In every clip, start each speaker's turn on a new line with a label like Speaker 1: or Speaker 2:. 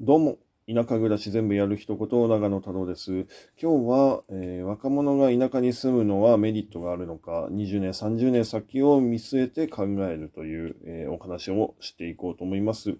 Speaker 1: どうも、田舎暮らし全部やる一言、長野太郎です。今日は、えー、若者が田舎に住むのはメリットがあるのか、20年、30年先を見据えて考えるという、えー、お話をしていこうと思います。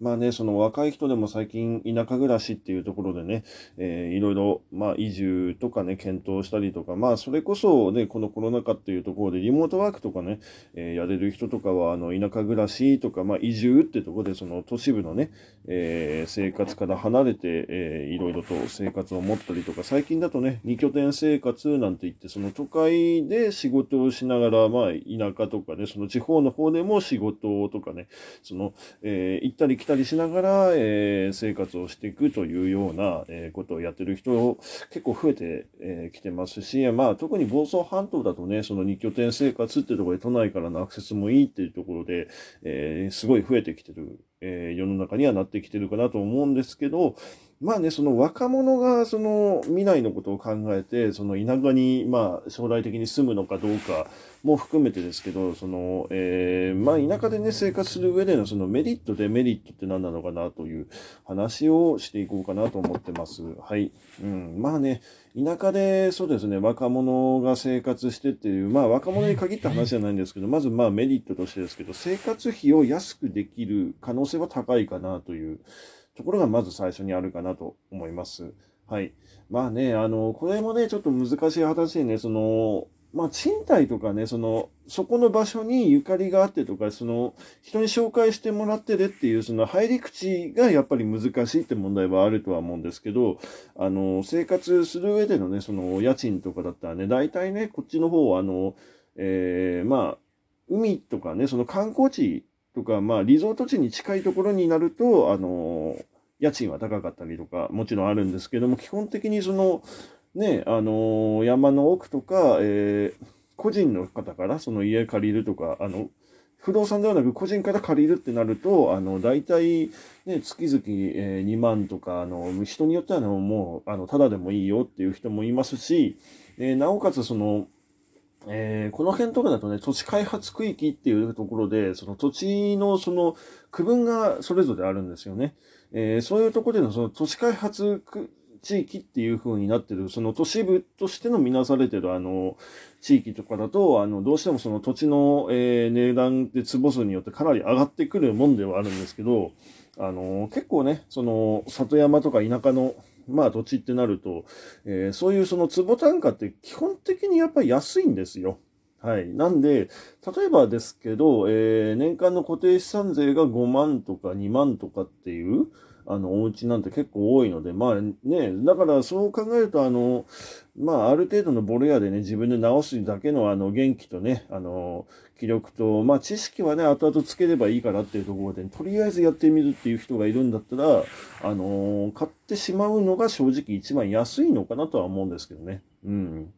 Speaker 1: まあね、その若い人でも最近田舎暮らしっていうところでね、えー、いろいろ、まあ移住とかね、検討したりとか、まあそれこそね、このコロナ禍っていうところでリモートワークとかね、えー、やれる人とかは、あの、田舎暮らしとか、まあ移住ってところで、その都市部のね、えー、生活から離れて、えー、いろいろと生活を持ったりとか、最近だとね、二拠点生活なんて言って、その都会で仕事をしながら、まあ田舎とかね、その地方の方でも仕事とかね、その、えー、行ったり来たりたりしながら、えー、生活をしていくというような、えー、ことをやってる人結構増えてき、えー、てますし、まあ特に房総半島だとね、その2拠点生活っていうところで都内からのアクセスもいいっていうところで、えー、すごい増えてきてる、え、世の中にはなってきてるかなと思うんですけど、まあね、その若者がその未来のことを考えて、その田舎にまあ将来的に住むのかどうかも含めてですけど、その、えー、まあ田舎でね、生活する上でのそのメリット、デメリットって何なのかなという話をしていこうかなと思ってます。はい。うん。まあね、田舎でそうですね、若者が生活してっていう、まあ若者に限った話じゃないんですけど、まずまあメリットとしてですけど、生活費を安くできる可能性は高いかなという、ところがまず最初にあるかなと思います。はい。まあね、あの、これもね、ちょっと難しい話でね、その、まあ、賃貸とかね、その、そこの場所にゆかりがあってとか、その、人に紹介してもらってるっていう、その入り口がやっぱり難しいって問題はあるとは思うんですけど、あの、生活する上でのね、その、家賃とかだったらね、大体ね、こっちの方は、あの、えー、まあ、海とかね、その観光地とか、まあ、リゾート地に近いところになると、あの、家賃は高かったりとか、もちろんあるんですけども、基本的にその、ね、あの、山の奥とか、えー、個人の方からその家借りるとか、あの、不動産ではなく個人から借りるってなると、あの、大体、ね、月々、え、2万とか、あの、人によってはもう、あの、ただでもいいよっていう人もいますし、えー、なおかつその、えー、この辺とかだとね、土地開発区域っていうところで、その土地のその区分がそれぞれあるんですよね。えー、そういうところでのその土地開発区地域っていう風になってる、その都市部としての見なされてるあの、地域とかだと、あの、どうしてもその土地の、えー、値段で坪数によってかなり上がってくるもんではあるんですけど、あの、結構ね、その、里山とか田舎のまあ土地ってなると、えー、そういうその坪単価って基本的にやっぱり安いんですよ。はい。なんで、例えばですけど、えー、年間の固定資産税が5万とか2万とかっていう、あの、お家なんて結構多いので、まあね、だからそう考えると、あの、まあある程度のボロ屋でね、自分で直すだけのあの、元気とね、あの、気力と、まあ知識はね、後々つければいいからっていうところで、とりあえずやってみるっていう人がいるんだったら、あの、買ってしまうのが正直一番安いのかなとは思うんですけどね。うん。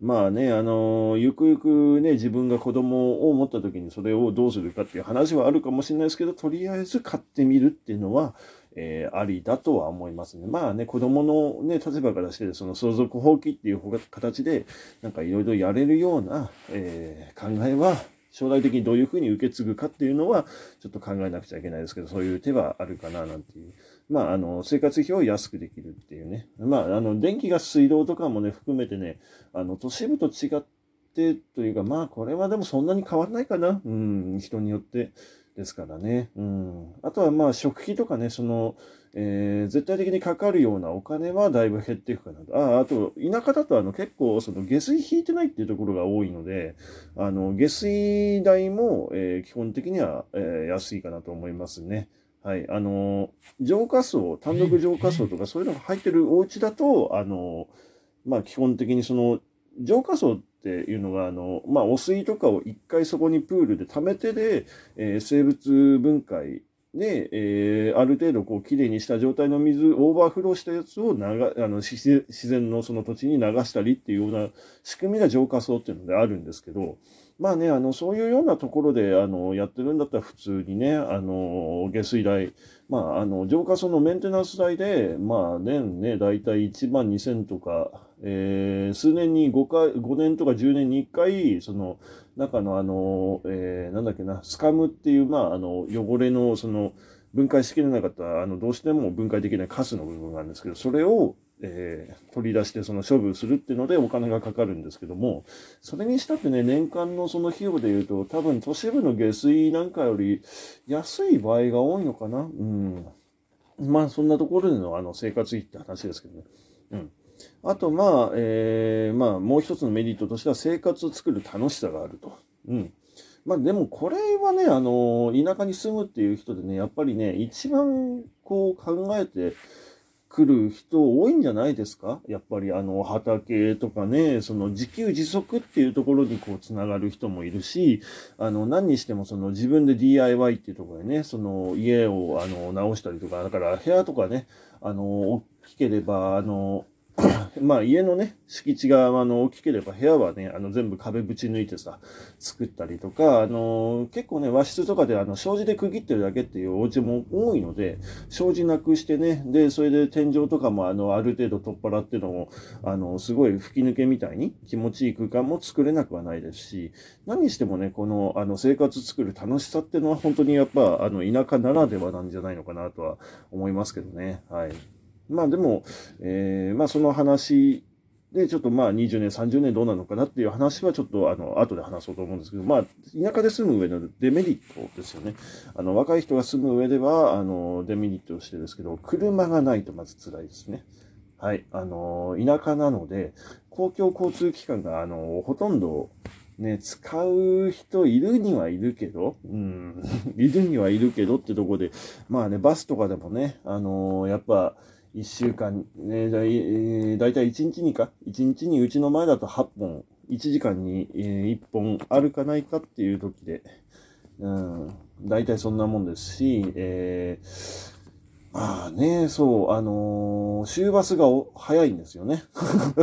Speaker 1: まあね、あの、ゆくゆくね、自分が子供を持った時にそれをどうするかっていう話はあるかもしれないですけど、とりあえず買ってみるっていうのは、えー、ありだとは思いますね。まあね、子供のね、立場からして、その相続放棄っていう形で、なんかいろいろやれるような、えー、考えは、将来的にどういうふうに受け継ぐかっていうのは、ちょっと考えなくちゃいけないですけど、そういう手はあるかな、なんていう。まあ、あの、生活費を安くできるっていうね。まあ、あの、電気が水道とかもね、含めてね、あの、都市部と違ってというか、まあ、これはでもそんなに変わんないかな。うん、人によって。ですからね。うん。あとはまあ食費とかね、その、えー、絶対的にかかるようなお金はだいぶ減っていくかなと。ああ、と、田舎だとあの結構その下水引いてないっていうところが多いので、あの、下水代も、えー、基本的には、えー、安いかなと思いますね。はい。あの、浄化層、単独浄化層とかそういうのが入ってるお家だと、あの、まあ基本的にその、浄化層っていうのが、あの、まあ、汚水とかを一回そこにプールで溜めてで、えー、生物分解で、えー、ある程度こう、きれいにした状態の水、オーバーフローしたやつを流、あの、自然のその土地に流したりっていうような仕組みが浄化層っていうのであるんですけど、まあね、あの、そういうようなところで、あの、やってるんだったら普通にね、あの、下水代、まあ、あの、浄化層のメンテナンス代で、まあ、年ね、だいたい1万2000とか、えー、数年に5回、5年とか10年に1回、その、中のあの、えー、なんだっけな、スカムっていう、まあ、あの、汚れの、その、分解しきれなかった、あの、どうしても分解できないカスの部分なんですけど、それを、えー、取り出してその処分するっていうのでお金がかかるんですけども、それにしたってね、年間のその費用で言うと、多分都市部の下水なんかより安い場合が多いのかな？うん。まあ、そんなところでのあの生活費って話ですけどね。うん。あと、まあ、えー、まあ、もう一つのメリットとしては生活を作る楽しさがあると。うん。まあでもこれはね、あの、田舎に住むっていう人でね、やっぱりね、一番こう考えて来る人多いんじゃないですか？やっぱりあの畑とかね、その自給自足っていうところにこう繋がる人もいるし、あの何にしてもその自分で DIY っていうところでね、その家をあの直したりとか、だから部屋とかね、あの大きければ、あのまあ家のね、敷地があの大きければ部屋はね、あの全部壁ぶち抜いてさ、作ったりとか、あの結構ね、和室とかであの障子で区切ってるだけっていうお家も多いので、障子なくしてね、で、それで天井とかもあのある程度取っ払ってのも、あの、すごい吹き抜けみたいに気持ちいい空間も作れなくはないですし、何してもね、このあの生活作る楽しさっていうのは本当にやっぱあの田舎ならではなんじゃないのかなとは思いますけどね。はい。まあでも、えー、まあその話で、ちょっとまあ20年、30年どうなのかなっていう話はちょっとあの、後で話そうと思うんですけど、まあ、田舎で住む上のデメリットですよね。あの、若い人が住む上では、あの、デメリットとしてですけど、車がないとまず辛いですね。はい。あの、田舎なので、公共交通機関が、あの、ほとんど、ね、使う人いるにはいるけど、うん、いるにはいるけどってとこで、まあね、バスとかでもね、あのやっぱ、一週間、ね、だい、えー、だいたい1日にか、一日にうちの前だと8本、1時間に、えー、1本あるかないかっていう時で、うん、だいたいそんなもんですし、えー、まあね、そう、あのー、終バスが早いんですよね。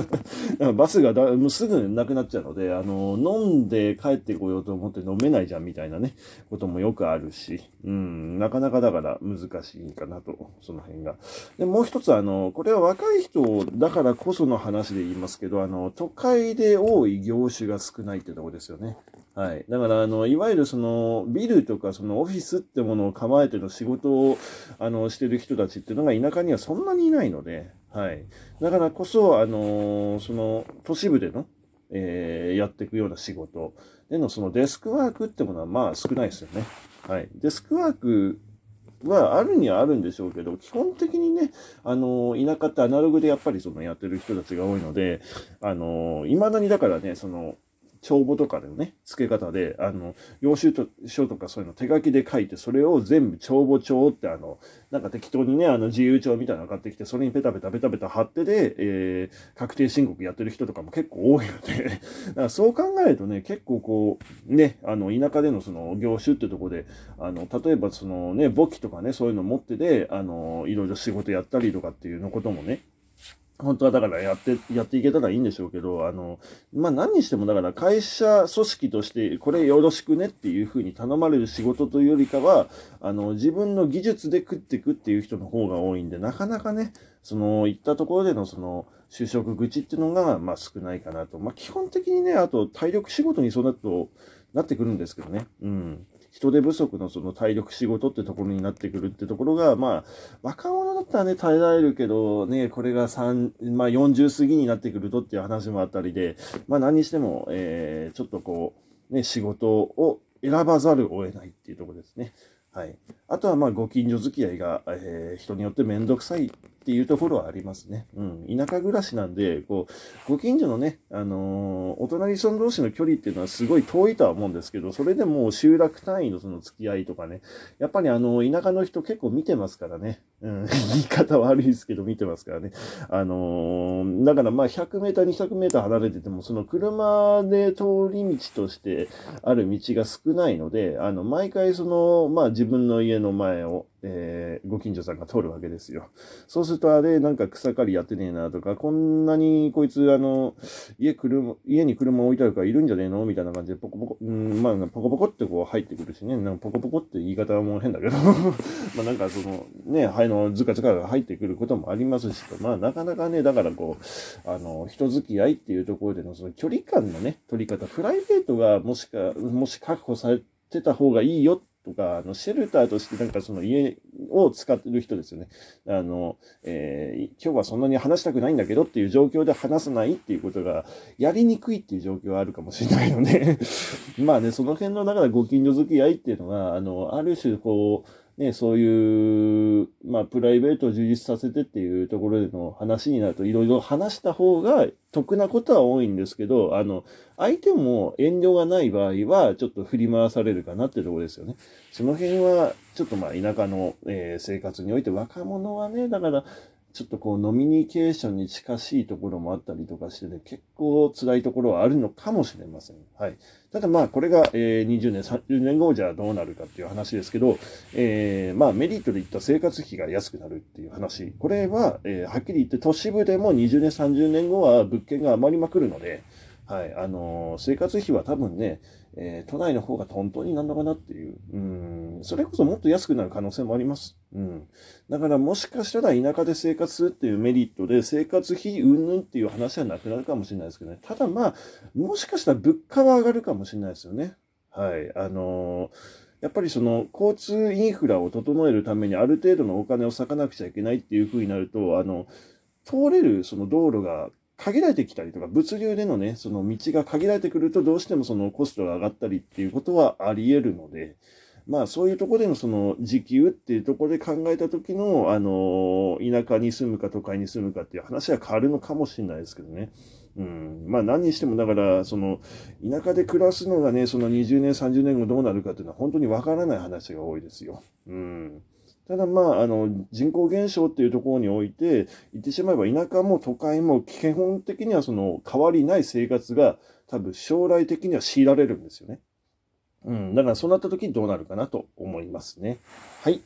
Speaker 1: バスがだもうすぐなくなっちゃうので、あのー、飲んで帰ってこようと思って飲めないじゃんみたいなね、こともよくあるし、うん、なかなかだから難しいかなと、その辺が。で、もう一つ、あの、これは若い人だからこその話で言いますけど、あの、都会で多い業種が少ないってとこですよね。はい。だから、あの、いわゆるその、ビルとかそのオフィスってものを構えての仕事を、あの、してる人たちっていうのが田舎にはそんなにいないので、はい。だからこそ、あの、その、都市部での、えー、やっていくような仕事でのそのデスクワークってものはまあ少ないですよね。はい。デスクワークはあるにはあるんでしょうけど、基本的にね、あの、田舎ってアナログでやっぱりそのやってる人たちが多いので、あの、未だにだからね、その、帳簿とかでのね、付け方で、あの、用紙書とかそういうの手書きで書いて、それを全部帳簿帳ってあの、なんか適当にね、あの自由帳みたいなの買ってきて、それにペタペタペタペタ貼ってで、えー、確定申告やってる人とかも結構多いので だからそう考えるとね、結構こう、ね、あの、田舎でのその業種ってとこで、あの、例えばそのね、簿記とかね、そういうの持ってで、あの、いろいろ仕事やったりとかっていうのこともね、本当はだからやって、やっていけたらいいんでしょうけど、あの、まあ、何にしてもだから会社組織としてこれよろしくねっていうふうに頼まれる仕事というよりかは、あの、自分の技術で食っていくっていう人の方が多いんで、なかなかね、その、行ったところでのその、就職口っていうのが、まあ、少ないかなと。まあ、基本的にね、あと体力仕事にそうなると、なってくるんですけどね。うん。人手不足のその体力仕事ってところになってくるってところが、まあ、若者だったらね、耐えられるけど、ね、これが3、まあ40過ぎになってくるとっていう話もあったりで、まあ何にしても、えー、ちょっとこう、ね、仕事を選ばざるを得ないっていうところですね。はい。あとは、まあ、ご近所付き合いが、えー、人によってめんどくさいっていうところはありますね。うん。田舎暮らしなんで、こう、ご近所のね、あのー、お隣さん同士の距離っていうのはすごい遠いとは思うんですけど、それでも集落単位のその付き合いとかね、やっぱりあの、田舎の人結構見てますからね。うん。言い方悪いですけど見てますからね。あのー、だからまあ100メーター、200メーター離れてても、その車で通り道としてある道が少ないので、あの、毎回その、まあ自分の家の前を、えー、ご近所さんが通るわけですよ。そうすると、あれ、なんか草刈りやってねえなとか、こんなにこいつ、あの、家車、家に車置いてあるからいるんじゃねえの？みたいな感じで、ポコポコ、うん、まあ、ポコポコってこう入ってくるしね、なんかポコポコって言い方はもう変だけど まあなんかその、ね、のズカズカが入ってくることもありますし、まあなかなかね、だからこう、あの、人付き合いっていうところでのその距離感のね、取り方、プライベートがもしか、もし確保されてた方がいいよとか、あの、シェルターとしてなんかその家を使ってる人ですよね。あの、えー、今日はそんなに話したくないんだけどっていう状況で話さないっていうことが、やりにくいっていう状況はあるかもしれないので まあね、その辺の、だからご近所付き合いっていうのは、あの、ある種こう、ね、そういう、まあ、プライベートを充実させてっていうところでの話になると、いろいろ話した方が得なことは多いんですけど、あの、相手も遠慮がない場合は、ちょっと振り回されるかなってところですよね。その辺は、ちょっとまあ、田舎の、えー、生活において若者はね、だから、ちょっとこう、ノミニケーションに近しいところもあったりとかしてね、結構辛いところはあるのかもしれません。はい。ただまあ、これが、えー、20年、30年後じゃどうなるかっていう話ですけど、えー、まあ、メリットで言った生活費が安くなるっていう話。これは、えー、はっきり言って都市部でも20年、30年後は物件が余りまくるので、はい。あのー、生活費は多分ね、えー、都内の方がトントンになるのかなっていう。うん。それこそもっと安くなる可能性もあります。うん。だからもしかしたら田舎で生活するっていうメリットで生活費云々っていう話はなくなるかもしれないですけどね。ただまあ、もしかしたら物価は上がるかもしれないですよね。はい。あのーやっぱりその交通インフラを整えるためにある程度のお金を割かなくちゃいけないっていう風になると、あの、通れるその道路が限られてきたりとか、物流でのね、その道が限られてくるとどうしてもそのコストが上がったりっていうことはあり得るので、まあそういうところでのその時給っていうところで考えた時の、あの、田舎に住むか都会に住むかっていう話は変わるのかもしれないですけどね。うん。まあ何にしてもだから、その、田舎で暮らすのがね、その20年、30年後どうなるかっていうのは本当にわからない話が多いですよ。うん。ただまあ、あの、人口減少っていうところにおいて、言ってしまえば田舎も都会も基本的にはその変わりない生活が多分将来的には強いられるんですよね。うん。だからそうなった時にどうなるかなと思いますね。はい。